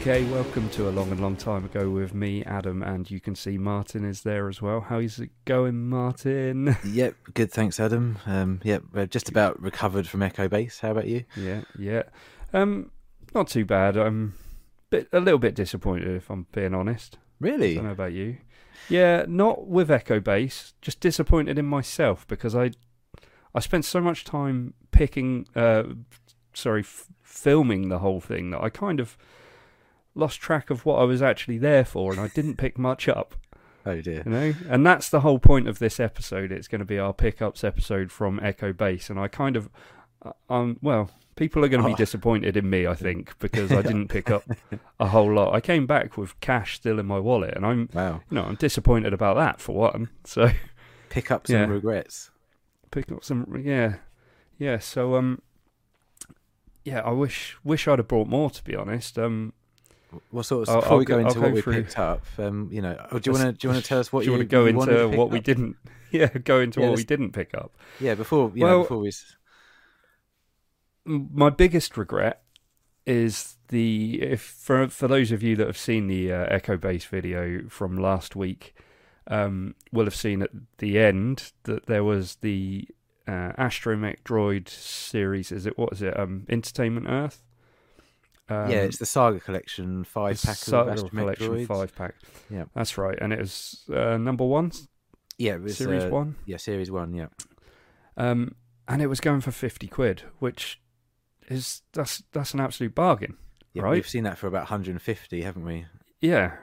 Okay, welcome to a long and long time ago with me, Adam, and you can see Martyn is there as well. How's it going, Martyn? Yep, good. Thanks, Adam. Um, yep, we're just about recovered from Echo Base. How about you? Yeah, yeah. Um, not too bad. I'm bit a little bit disappointed if I'm being honest. Really? I don't know about you. Yeah, not with Echo Base. Just disappointed in myself because I, I spent so much time picking, uh, sorry, f- filming the whole thing that I kind of lost track of what I was actually there for, and I didn't pick much up. Oh dear. You know, and that's the whole point of this episode. It's going to be our pickups episode from Echo Base, and I kind of, uh, um, well, people are going to be Oh. disappointed in me, I think, because I didn't pick up a whole lot. I came back with cash still in my wallet, and I'm, Wow. you know, I'm disappointed about that for one. So Pick up some Yeah. regrets. pick up some, yeah, yeah. So um, yeah, I wish wish I'd have brought more. To be honest, um, What sort of I'll- before I'll we go go- into what we through- picked up? Um, you know, oh, do you want to do you want to tell us what do you you, want to go you wanted to into what we up? didn't? Yeah, go into Yeah, what we didn't pick up. Yeah, before you Well- know, before we. my biggest regret is the if for for those of you that have seen the uh, Echo Base video from last week, um, will have seen at the end that there was the uh, Astromech Droid series. Is it what is it? Um, Entertainment Earth. Um, yeah, it's the Saga Collection five the pack Saga Collection droids. five pack. Yeah. that's right, and it was uh, number one, Yeah, it was series uh, one. Yeah, series one. Yeah, Um, and it was going for fifty quid, which is that's that's an absolute bargain. yeah. Right. We've seen that for about 150, haven't we? Yeah,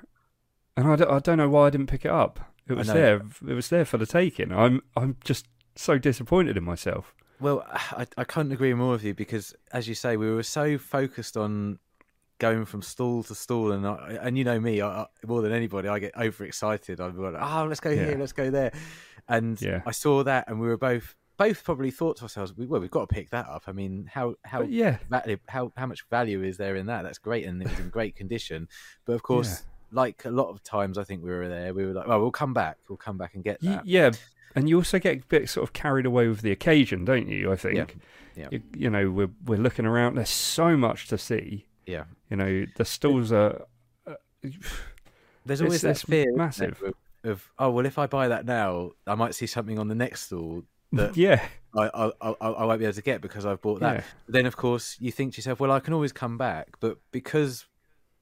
and I, d- I don't know why I didn't pick it up. It was there. It was there for the taking. I'm I'm just so disappointed in myself. Well, I, I couldn't agree more with you because, as you say, we were so focused on going from stall to stall, and I, and you know me, I, more than anybody, I get overexcited. I'm like, oh, let's go here, Yeah. let's go there, and Yeah. I saw that, and we were both both probably thought to ourselves, well, we've got to pick that up. I mean, how how But yeah, value, how how much value is there in that? That's great, and it was in great condition. But of course, like a lot of times, I think we were there. We were like, well, we'll come back, we'll come back and get that. yeah, and you also get a bit sort of carried away with the occasion, don't you? I think. Yeah. You, you know, we're we're looking around. There's so much to see. Yeah. You know, the stalls are. There's always that fear massive. Of, of oh well, if I buy that now, I might see something on the next stall that yeah, I, I I I won't be able to get because I've bought that. yeah, then, of course, you think to yourself, well, I can always come back, but because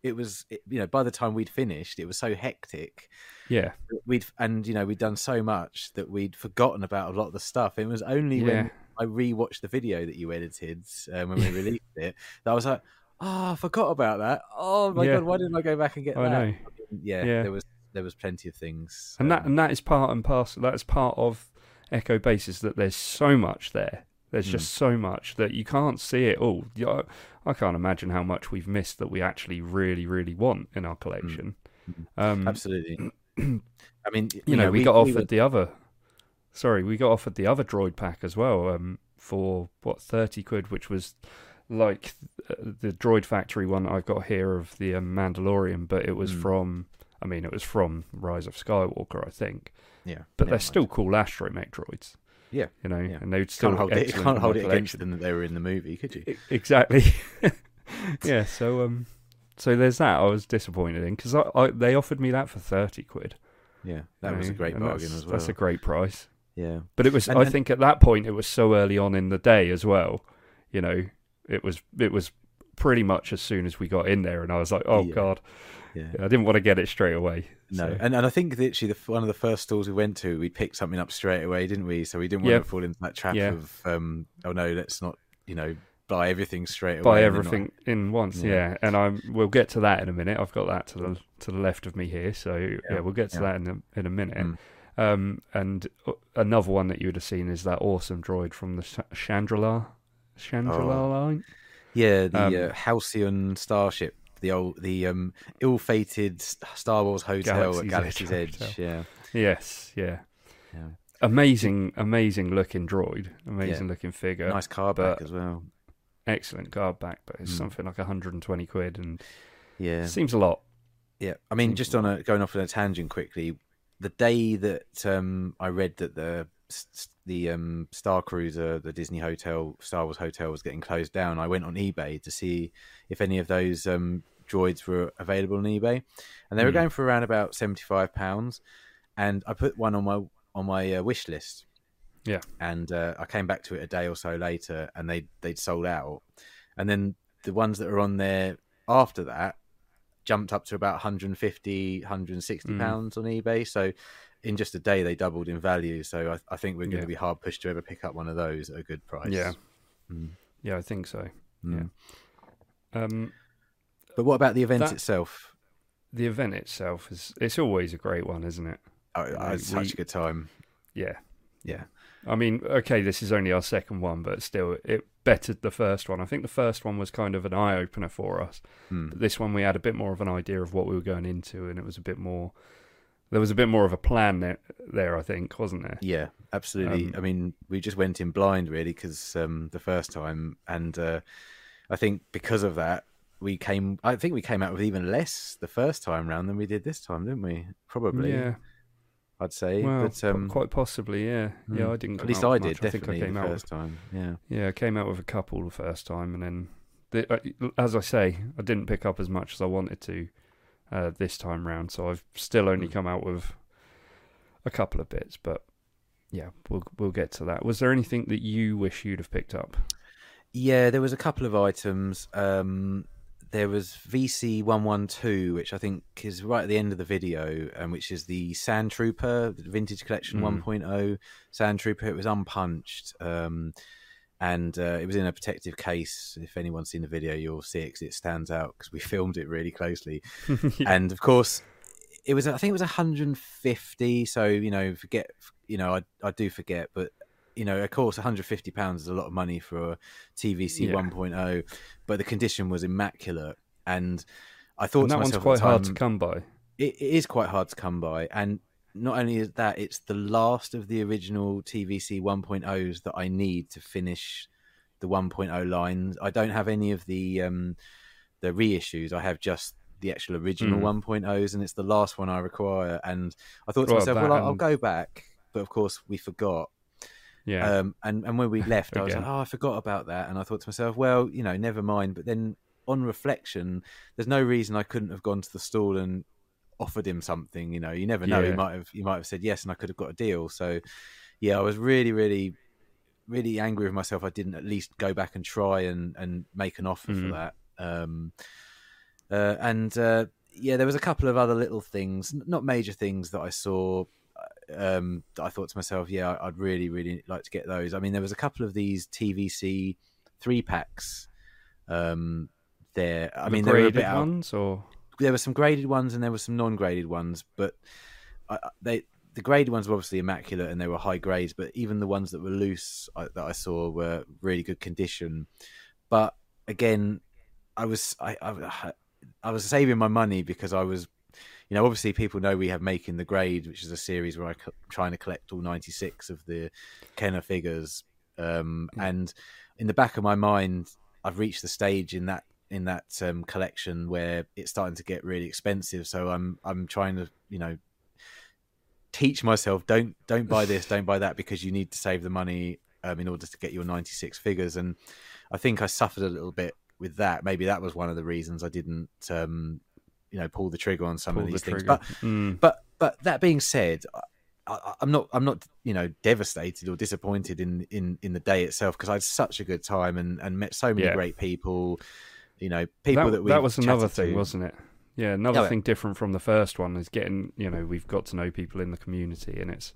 it was, you know, by the time we'd finished, it was so hectic. yeah, We'd and you know we'd done so much that we'd forgotten about a lot of the stuff. It was only yeah. when I rewatched the video that you edited um, when we released it that I was like, oh, I forgot about that. Oh my Yeah. god, why didn't I go back and get I that? know. Yeah, Yeah. there was there was plenty of things, and that um, and that is part and parcel. That's part of Echo Base is that there's so much there. There's Mm. just so much that you can't see it all. I can't imagine how much we've missed that we actually really, really want in our collection. Mm. Um, absolutely. I mean, you know, we, got we offered were- the other. Sorry, we got offered the other droid pack as well um, for what thirty quid, which was like the Droid Factory one I've got here of the um, Mandalorian, but it was Mm. from. I mean, it was from Rise of Skywalker, I think. yeah, But they're mind. still cool astromech droids. Yeah, you know, yeah. and they'd still can't hold it. Can't hold it against them that they were in the movie, could you? Exactly. yeah. So um, so there's that. I was disappointed in because I, I they offered me that for thirty quid. Yeah, that you was a great bargain as well. That's a great price. Yeah, But it was. And- I think at that point it was so early on in the day as well. You know, it was it was pretty much as soon as we got in there, and I was like, oh Yeah. god, yeah. I didn't want to get it straight away. No, So- and and I think that actually the, one of the first stores we went to, we picked something up straight away, didn't we? So we didn't want Yeah. to fall into that trap of, um, oh no, let's not, you know, buy everything straight away. buy then not- everything in once. Yeah. And I'm we'll get to that in a minute. I've got that to the to the left of me here, so yeah, we'll get to that in a, in a minute. Mm. Um, and uh, another one that you would have seen is that awesome droid from the Sh- Chandrila Chandrila Oh. line. Yeah, the Um, uh, Halcyon Starship, the old, the um, ill-fated Star Wars hotel Galaxy's at Galaxy's Edge Edge. Yeah, Yes, yeah, yeah. amazing, amazing looking droid, amazing Yeah. looking figure, nice car back as well. excellent guard back, but it's Mm. something like 120 quid, and Yeah, seems a lot. Yeah, I mean, Seems just on a going off on a tangent quickly, the day that um, I read that the the um, Star Cruiser, the Disney hotel, Star Wars hotel, was getting closed down, I went on eBay to see if any of those um, droids were available on eBay, and they were Mm. going for around about seventy five pounds. And I put one on my on my uh, wish list. Yeah. and uh, I came back to it a day or so later, and they they'd sold out. And then the ones that are on there after that jumped up to about 150 160 Mm. pounds on ebay so in just a day they doubled in value so i, I think we're going Yeah. to be hard pushed to ever pick up one of those at a good price Yeah. Mm. Yeah, I think so. Mm. Um, but what about the event That- itself the event itself is it's always a great one, isn't it? oh, Like, I had such a good time Yeah. yeah I mean, okay, this is only our second one, but still, it bettered the first one. I think the first one was kind of an eye opener for us. Mm. But this one, we had a bit more of an idea of what we were going into, and it was a bit more. There was a bit more of a plan there, there I think, wasn't there? Yeah, absolutely. Um, I mean, we just went in blind really because um, the first time, and uh, I think because of that, we came. I think we came out with even less the first time round than we did this time, didn't we? Probably. Yeah. I'd say. Well, but um, quite possibly, yeah. mm, Yeah, I didn't. At come least out I with did. much. I think Definitely I came the out. first time. Yeah. Yeah, I came out with a couple the first time, and then, the, uh, as I say, I didn't pick up as much as I wanted to uh, this time round. So I've still only Mm. come out with a couple of bits, but yeah, we'll we'll get to that. Was there anything that you wish you'd have picked up? Yeah, there was a couple of items. Um, there was VC one one two, which I think is right at the end of the video, and which is the Sand Trooper the Vintage Collection Mm. 1.0 Sand Trooper. It was unpunched, um, and uh, it was in a protective case. If anyone's seen the video, you'll see it 'cause it stands out because we filmed it really closely. Yeah. And of course, it was I think it was 150. So you know, forget you know I I do forget, but you know, of course, 150 pounds is a lot of money for a TVC Yeah. 1.0, but the condition was immaculate, and I thought And that one's quite the hard to come by. It, it is quite hard to come by, and not only is that, it's the last of the original TVC 1.0s that I need to finish the 1.0 lines. I don't have any of the um, the reissues. I have just the actual original Mm. 1.0s, and it's the last one I require. And I thought to Well, myself, well, I'll, I'll go back, but of course we forgot. Yeah. Um, and and when we left, I was like, oh, I forgot about that, and I thought to myself, well, you know, never mind. But then on reflection, there's no reason I couldn't have gone to the stall and offered him something. You know, you never know. He might have he might have said yes, and I could have got a deal. So yeah, I was really, really, really angry with myself. I didn't at least go back and try and and make an offer for Mm. that. Um, uh, and uh, yeah, there was a couple of other little things, not major things that I saw. uh, Um, that I thought to myself, yeah, I'd really, really like to get those. I mean, there was a couple of these TVC three packs. Um, there, I The mean, they were a bit out, ones, or there were some graded ones and there were some non-graded ones, but I, they the graded ones were obviously immaculate and they were high grades. But even the ones that were loose I, that I saw were really good condition. But again, I was I, I I was saving my money because I was. You know, obviously, people know we have Making the Grade, which is a series where I'm trying to collect all 96 of the Kenner figures. Um, Mm. and in the back of my mind, I've reached the stage in that in that um, collection where it's starting to get really expensive. So I'm I'm trying to you know teach myself don't don't buy this, don't buy that because you need to save the money um, in order to get your 96 figures. And I think I suffered a little bit with that. Maybe that was one of the reasons I didn't um, you know pull the trigger on some pull of the these things. But Mm. but but that being said, I, I, I'm not I'm not you know devastated or disappointed in in in the day itself because I had such a good time and and met so many Yeah. great people. You know, people that, that, we that was another thing, to. wasn't it? Yeah, another Yeah. thing different from the first one is getting you know we've got to know people in the community, and it's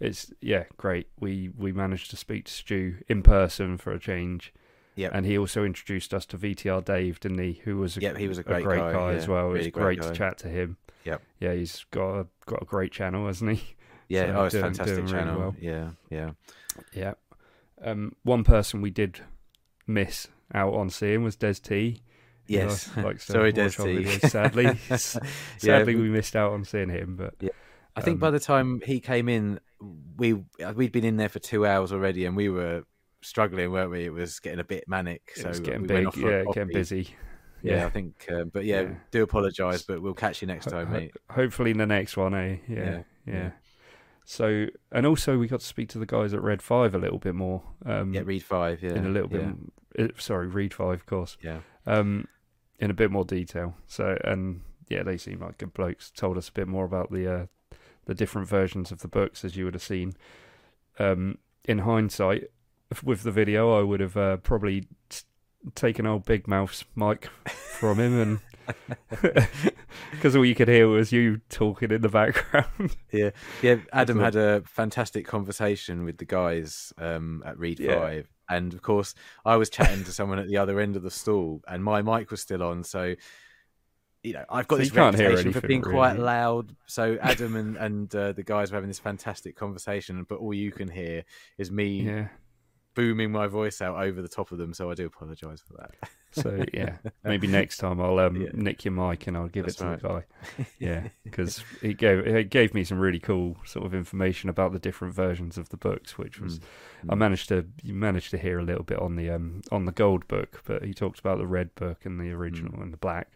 it's yeah great. We we managed to speak to Stu in person for a change. Yeah, and he also introduced us to VTR Dave, didn't he? Who was a, Yep, he was a great guy, as yeah, well. It was great great to chat to him. Yep. yeah, he's got a, got a great channel, hasn't he? Yeah, So oh, it's doing- fantastic doing really channel. well. Yeah, yeah. Yeah. Um, one person we did miss out on seeing was Des T. Yes. likes to Sorry, watch Des T. Sadly, sadly we missed out on seeing him. But yeah. I think Um, by the time he came in, we we'd been in there for two hours already, and we were struggling, weren't we? It was getting a bit manic. it so was getting we big, went off yeah, getting busy. Yeah, Yeah. I think. Um, but yeah, Yeah. do apologise, but we'll catch you next time, mate. Hopefully in the next one, eh? Yeah, Yeah, yeah. So, and also we got to speak to the guys at Red Five a little bit more. Um, Yeah, read five. Yeah, in a little bit. Yeah, uh, sorry, Read Five, of course. yeah. Um, in a bit more detail. So and yeah, they seem like good blokes. Told us a bit more about the uh, the different versions of the books, as you would have seen. Um, in hindsight, with the video, I would have uh, probably t- taken old Big Mouth's mic from him, and because all you could hear was you talking in the background. Yeah, yeah. Adam had a fantastic conversation with the guys um, at Read Yeah. Five, and of course, I was chatting to someone at the other end of the stall, and my mic was still on, so. You know, I've got So this reputation for being quite really. loud. So Adam and and uh, the guys were having this fantastic conversation, but all you can hear is me yeah. Booming my voice out over the top of them. So I do apologise for that. So yeah, maybe next time I'll um, Yeah. nick your mic and I'll give That's it to the guy. Yeah, because it gave he gave me some really cool sort of information about the different versions of the books, which was I Mm. managed to you managed to hear a little bit on the um on the gold book, but he talked about the red book and the original and the black,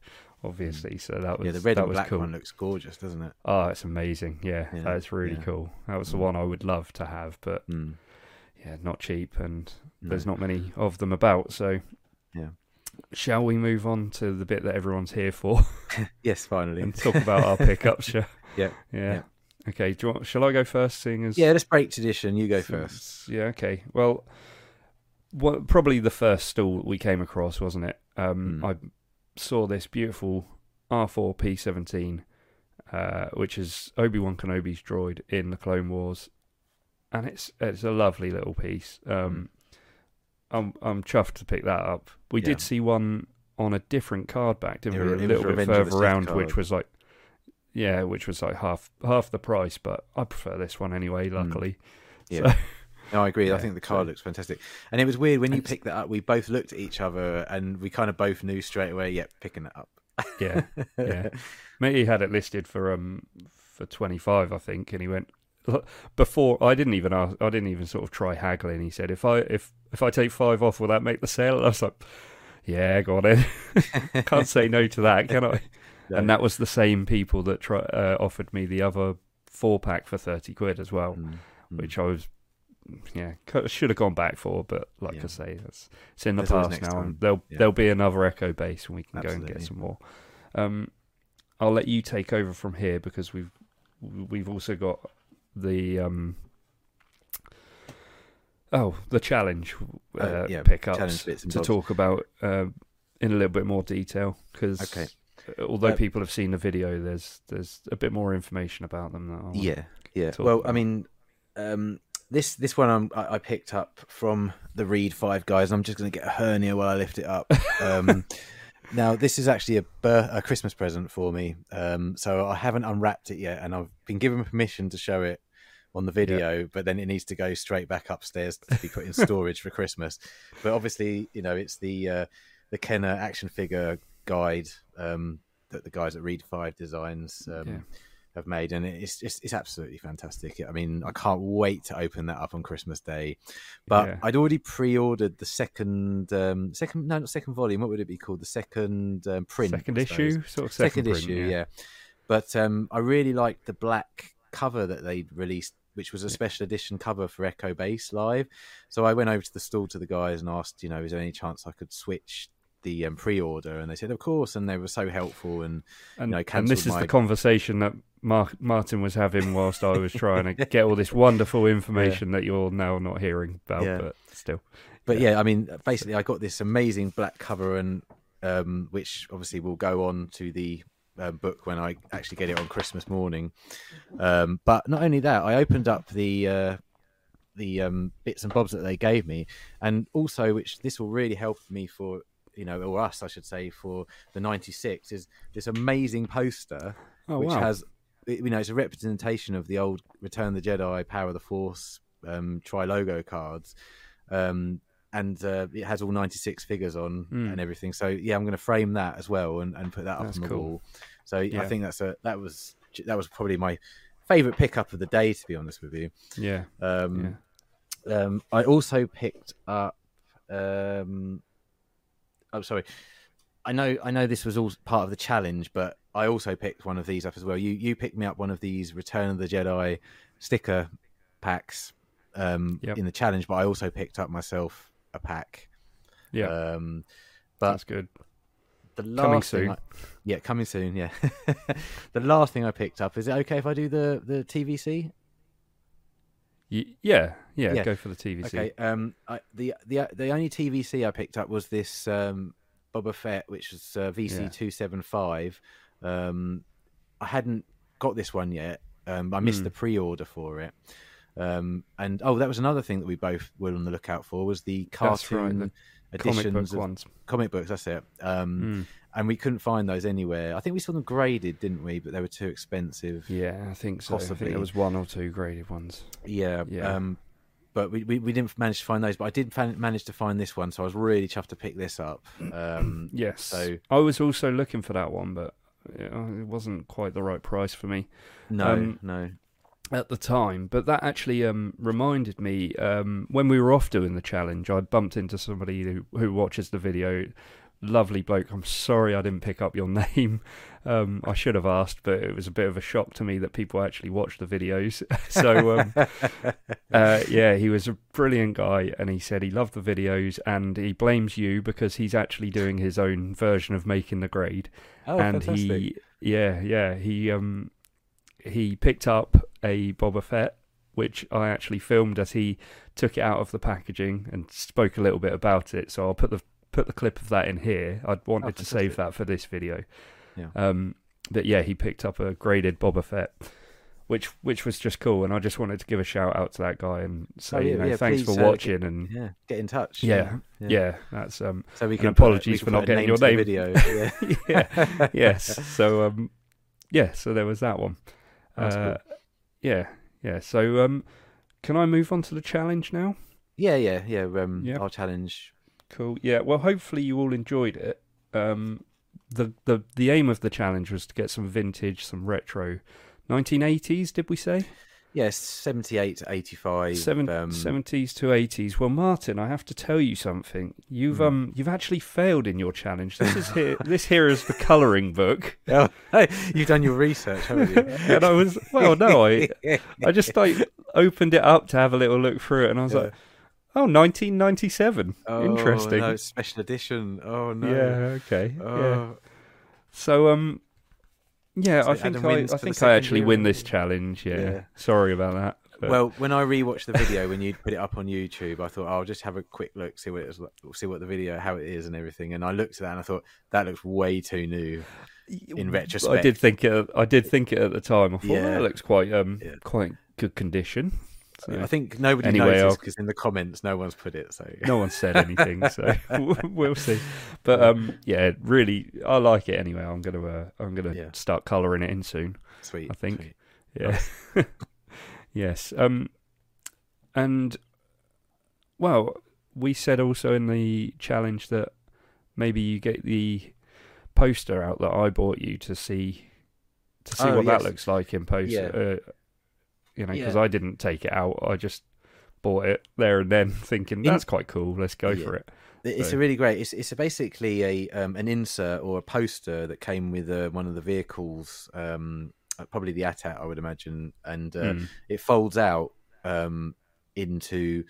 obviously. So that was Mm. yeah, the red and black cool. one looks gorgeous, doesn't it? Oh, it's amazing. Yeah, Yeah, that's really yeah. cool. That was the Mm. one I would love to have, but Mm. Yeah, not cheap and there's not many of them about. So Yeah. shall we move on to the bit that everyone's here for Yes, finally. and talk about our pickups? Yeah. Yeah, Yeah. yeah. Okay. Do you want, shall I go first? Seeing as Yeah, let's break tradition. You go first. Yeah. Okay. Well, what, probably the first stall we came across, wasn't it? Um, Mm. I saw this beautiful R4 P17, uh, which is Obi Wan Kenobi's droid in the Clone Wars, and it's it's a lovely little piece. Um, I'm I'm chuffed to pick that up. We Yeah. did see one on a different card back, didn't Yeah, we? it A little bit Revenge of the further around, card. which was like, yeah, which was like half half the price. But I prefer this one anyway. Luckily, Yeah. So- No, I agree. I think the card so- looks fantastic. And it was weird when you picked that up. We both looked at each other and we kind of both knew straight away. Yep, picking it up. yeah, yeah. Mate, he had it listed for um for twenty five, I think, and he went before. I didn't even ask. I didn't even sort of try haggling. He said, "If I if if I take five off, will that make the sale?" I was like, "Yeah, got it. Can't say no to that, can I?" No. And that was the same people that try, uh, offered me the other four pack for thirty quid as well, Mm, mm. which I was. Yeah, should have gone back for, but like Yeah. I say, it's, it's in the There's past now, time. and there'll Yeah. there'll be another Echo base, and we can go and get some more. Um, I'll let you take over from here because we've we've also got the um, oh the challenge uh, Uh, yeah, pickups challenge to bobs. talk about um in a little bit more detail because Okay. although Uh, people have seen the video, there's there's a bit more information about them. That I wanna- Yeah, yeah. Well, I mean, um, this this one I'm, I, I picked up from the Read Five guys. I'm just going to get a hernia while I lift it up. Um, now, this is actually a, a Christmas present for me. Um, so I haven't unwrapped it yet, and I've been given permission to show it on the video, but then it needs to go straight back upstairs to be put in storage for Christmas. But obviously, you know, it's the uh, the Kenner action figure guide um, that the guys at Read Five Designs um, Yeah. have made, and it's just it's absolutely fantastic. I mean, I can't wait to open that up on Christmas Day. But Yeah. I'd already pre-ordered the second, um, second no, not second volume. What would it be called? The second um, print, second issue, sort of Second, second, print, issue, yeah. But um, I really liked the black cover that they released, which was a special edition cover for Echo Base Live. So I went over to the stall to the guys and asked, you know, is there any chance I could switch the um, pre-order? And they said, of course. And they were so helpful and And, know, and this is my- the conversation that Mark, Martyn was having whilst I was trying to get all this wonderful information that you're now not hearing about, Yeah. but still. But yeah. I mean, basically, I got this amazing black cover, and um, which obviously will go on to the um, book when I actually get it on Christmas morning. Um, but not only that, I opened up the uh, the um, bits and bobs that they gave me, and also which this will really help me for you know, or us, I should say, for the '96 is this amazing poster Oh, which wow. has you know it's a representation of the old Return of the Jedi, Power of the Force, um, tri logo cards, um, and uh, it has all ninety six figures on Mm. and everything. So yeah, I'm going to frame that as well and, and put that up That's on the cool. wall. So Yeah. I think that's a that was that was probably my favorite pickup of the day, to be honest with you. yeah, Um, yeah. um, I also picked up. Um, oh, sorry. I know. I know this was all part of the challenge, but I also picked one of these up as well. You you picked me up one of these Return of the Jedi sticker packs um, Yep. in the challenge, but I also picked up myself a pack. Yeah, Um, but that's good. the last Coming thing soon. I- yeah, coming soon. Yeah. the last thing I picked up is it okay if I do the the TVC? Y- yeah, yeah, Yeah. Go for the TVC. Okay. Um, I, the the the only TVC I picked up was this um Boba Fett, which was uh, VC two seven five. Um, I hadn't got this one yet. Um, I missed Hmm. the pre-order for it. Um, and oh, that was another thing that we both were on the lookout for was the That's right, cartoon the Comic editions book of ones. comic books. That's it. Um, Mm. and we couldn't find those anywhere. I think we saw them graded, didn't we? But they were too expensive. Yeah, I think so. I think Possibly. there was one or two graded ones. Yeah. Yeah. Um, but we, we, we didn't manage to find those. But I did fan- manage to find this one, so I was really chuffed to pick this up. Um, Yes. So- I was also looking for that one, but it wasn't quite the right price for me no, Um, no. At the time. But that actually um, reminded me um, when we were off doing the challenge, I bumped into somebody who, who watches the video. Lovely bloke. I'm sorry I didn't pick up your name. Um, I should have asked, but it was a bit of a shock to me that people actually watch the videos. so um, uh, yeah, he was a brilliant guy, and he said he loved the videos, and he blames you because he's actually doing his own version of making the grade. Oh, and fantastic. he, yeah, yeah, he um, he picked up a Boba Fett, which I actually filmed as he took it out of the packaging and spoke a little bit about it. So I'll put the put the clip of that in here. I'd wanted Oh, to save that for this video. Yeah. Um, but yeah, he picked up a graded Boba Fett, which which was just cool, and I just wanted to give a shout out to that guy and say, Oh, yeah, you know, yeah, thanks please, for uh, watching, and yeah, get in touch. yeah, yeah, that's um, So we can apologies put, for we can not getting your name to name. the video. Yeah. yeah, yes. So um, yeah, so there was that one. That's Uh, Yeah, yeah. So um, can I move on to the challenge now? yeah, yeah, yeah. Um, Yeah. Our challenge. Cool. Yeah. Well, hopefully you all enjoyed it. Um, the the the aim of the challenge was to get some vintage, some retro, 1980s. Did we say Yes, seventy-eight to eighty-five. Seven, um, 70s to 80s? Well, Martyn, I have to tell you something. You've Hmm. um you've actually failed in your challenge. This is here. this here is the colouring book. Oh, hey, you've done your research, haven't you? and I was well, no, I I just like opened it up to have a little look through it, and I was Yeah. like, oh, 1997. Oh, Interesting. No, special edition. Oh no. Yeah. Okay. Yeah. Oh, So um, yeah, So I think I, I think I actually win this challenge. Yeah. Yeah. Sorry about that. but- Well, when I rewatched the video when you put it up on YouTube, I thought I'll just have a quick look, see what it was, see what the video, how it is, and everything. And I looked at that and I thought that looks way too new. in retrospect, I did think it. I did think it at the time. I thought Yeah. that looks quite um Yeah. quite good condition. So, I think nobody Anyway, noticed because in the comments no one's put it. So no one said anything, so we'll see. But um, yeah, really, I like it anyway. I'm gonna uh, I'm gonna Yeah. start colouring it in soon. sweet. I think. sweet. Yeah. yes. Um, and well, we said also in the challenge that maybe you get the poster out that I bought you to see to see Oh, what yes. that looks like in post. Yeah. Uh, you know, because Yeah. I didn't take it out. I just bought it there and then, thinking In- that's quite cool. Let's go Yeah. for it. It's So- a really great. It's it's a basically a um, an insert or a poster that came with uh, one of the vehicles, um, uh, probably the ATAT, I would imagine, and uh, Mm. it folds out um, into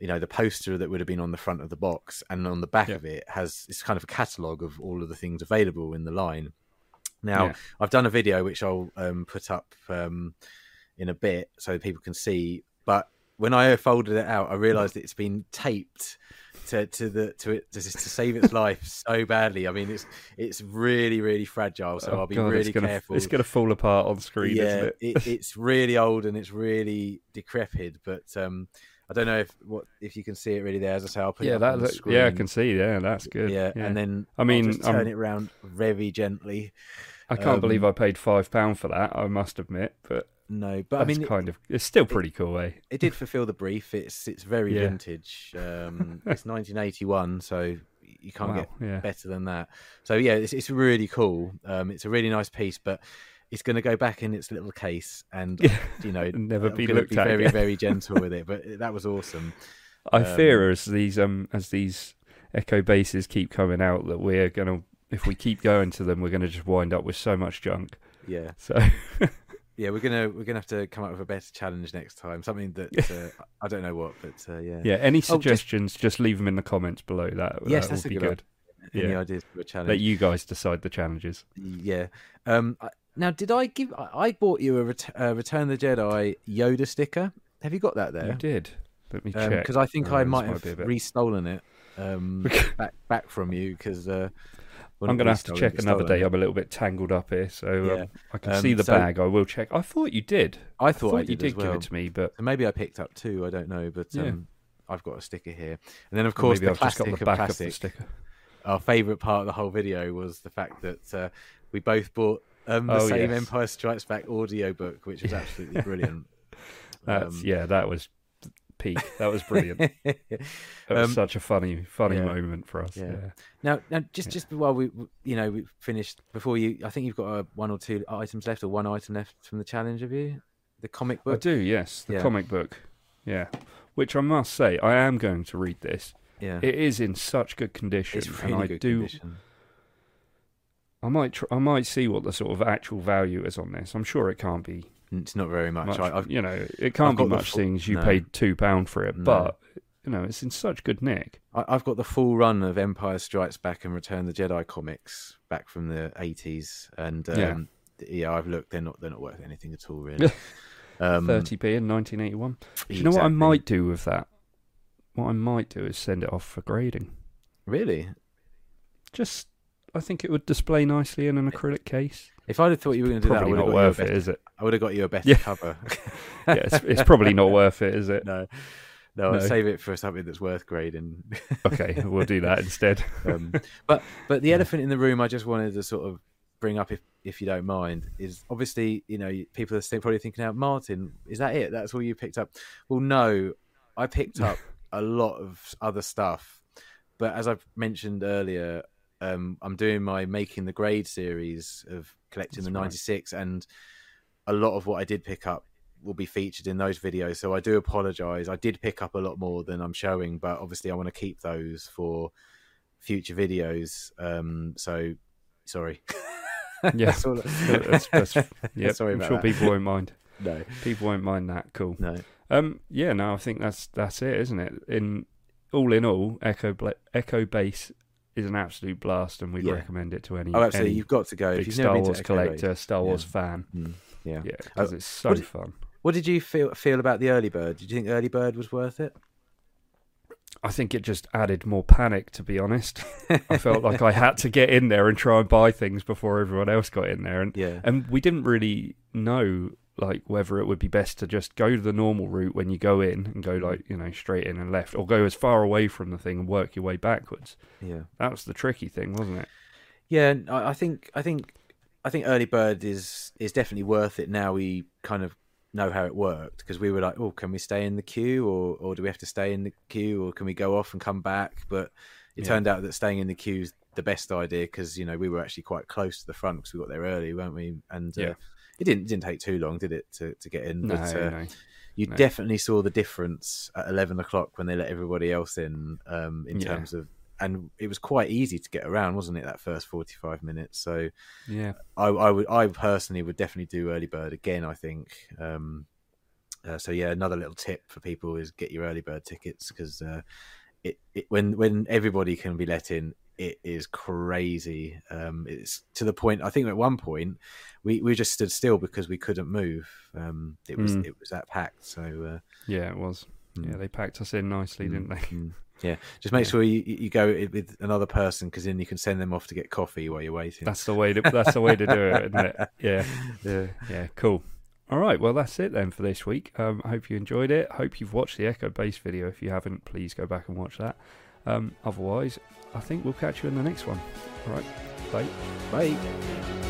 you know the poster that would have been on the front of the box, and on the back Yeah. of it has it's kind of a catalogue of all of the things available in the line. Now Yeah. I've done a video which I'll um, put up um, in a bit so people can see, but when I folded it out, I realised it's been taped to to the to it to, to save its life so badly. I mean, it's it's really really fragile, so Oh, I'll be God, really it's gonna, careful. It's going to fall apart on screen, yeah, isn't it? it, it's really old and it's really decrepit, but um, I don't know if what if you can see it really there. As I say, I'll put yeah, it that. on the screen. yeah, I can see. Yeah, that's good. Yeah, and then I mean, turn I'm- it around very gently. I can't believe um, I paid five pound for that. I must admit, but No, but that's I mean, it, kind of it's still pretty cool, eh? it did fulfil the brief. It's it's very Yeah. vintage. Um, it's 1981, so you can't wow, get yeah. better than that. So yeah, it's, it's really cool. Um, it's a really nice piece, but it's going to go back in its little case, and Yeah. you know, Never be looked be at very again. very gentle with it. But that was awesome. I um, fear as these um as these echo bases keep coming out that we're gonna if we keep going to them we're gonna just wind up with so much junk. Yeah, So yeah, we're gonna we're gonna have to come up with a better challenge next time. Something that uh, I don't know what, but uh, yeah. yeah, any just- suggestions? just... leave them in the comments below. That Yes, that that's would be good good. any Yeah. ideas for a challenge? Let you guys decide the challenges. Yeah. Um. I- Now, did I give? I I bought you a ret- uh, Return of the Jedi Yoda sticker. Have you got that there? You did. Let me check. Because I think Oh, I might might have be a bit- restolen it. Um, back back from you because uh, I'm going to have to check another day. I'm a little bit tangled up here, so Yeah. um, I can Um, see the so- bag. I will check. I thought you did. I I thought, thought I you did, did well. give it to me, but So maybe I picked up two. I don't know, but Yeah. um, I've got a sticker here. And then of course the I've just got plastic the of back of the sticker. Our favourite part of the whole video was the fact that uh, we both bought um, the Oh, same yes. Empire Strikes Back audio book, which was absolutely brilliant. Um, yeah, that was peak. That was brilliant. That was Um, such a funny, funny yeah. moment for us. Yeah. Yeah. Now, now, just just while we, you know, we finished before you, I think you've got uh, one or two items left, or one item left from the challenge. Have you? The comic book? I do. Yes, the Yeah. comic book. Yeah, which I must say, I am going to read this. Yeah, It is in such good condition, it's really and I good do. condition. I might. Tr- I might see what the sort of actual value is on this. I'm sure it can't be It's not very much. much. I, I've, you know, it can't be got the much. full- things you no. paid two pound for it, No. but you know, it's in such good nick. I- I've got the full run of Empire Strikes Back and Return of the Jedi comics back from the eighties, and um, Yeah. yeah. I've looked. They're not. They're not worth anything at all, really. um, 30p in 1981. Do you know what I might do with that? What I might do is send it off for grading. really? Just, I think it would display nicely in an acrylic case. If I'd have thought you were going to do that, I Probably would have not got you a worth it, better- is it? I would have got you a better Yeah. cover. Yeah, it's, it's probably not worth it, is it? no, no, I'll No. save it for something that's worth grading. Okay, we'll do that instead. um, but but the elephant in the room, I just wanted to sort of bring up, if if you don't mind, is obviously you know people are still probably thinking out, Martyn, is that it? That's all you picked up? Well, no, I picked up a lot of other stuff, but as I've mentioned earlier, um, I'm doing my making the grade series of collecting That's the right. '96, and a lot of what I did pick up will be featured in those videos. So I do apologize. I did pick up a lot more than I'm showing, but obviously I want to keep those for future videos. Um, so sorry. Yeah. That's all- That's, that's, Sorry I'm sure that. people won't mind. No, People won't mind that. Cool. no. Um, yeah, no, I think that's that's it, isn't it? In all in all, Echo Echo Base is an absolute blast, and we'd Yeah. recommend it to any, Oh, absolutely. any You've got to go. If big Star never been to Wars collector, Star Wars Yeah. fan. Mm, yeah. Yeah, because it's so what did- fun. What did you feel feel about the early bird? Did you think early bird was worth it? I think it just added more panic, to be honest. I felt like I had to get in there and try and buy things before everyone else got in there, and Yeah. and we didn't really know like whether it would be best to just go to the normal route when you go in and go like you know straight in and left, or go as far away from the thing and work your way backwards. Yeah. That was the tricky thing, wasn't it? Yeah, I I think I think I think early bird is is definitely worth it. Now we kind of know how it worked because we were like, oh, can we stay in the queue or or do we have to stay in the queue or can we go off and come back? But it Yeah. turned out that staying in the queue is the best idea because you know we were actually quite close to the front because we got there early, weren't we? And uh, Yeah. It didn't didn't take too long, did it, to to get in? No, But, uh, no. you no. definitely saw the difference at 11 o'clock when they let everybody else in um in Yeah. terms of and it was quite easy to get around wasn't it that first 45 minutes so Yeah, i i would i personally would definitely do early bird again i think um uh, so yeah another little tip for people is get your early bird tickets because uh it, it when when everybody can be let in it is crazy um it's to the point i think at one point we we just stood still because we couldn't move um it was Mm. it was that packed so uh yeah, it was. Mm. Yeah, they packed us in nicely, Mm, didn't they? mm. Yeah, just make Yeah. sure you, you go with another person because then you can send them off to get coffee while you're waiting. That's the way to. That's the way to do it, isn't it? Yeah, yeah. yeah, cool. All right, well that's it then for this week. Um, I hope you enjoyed it. Hope you've watched the Echo Base video. If you haven't, please go back and watch that. Um, otherwise, I think we'll catch you in the next one. All right, bye. Bye.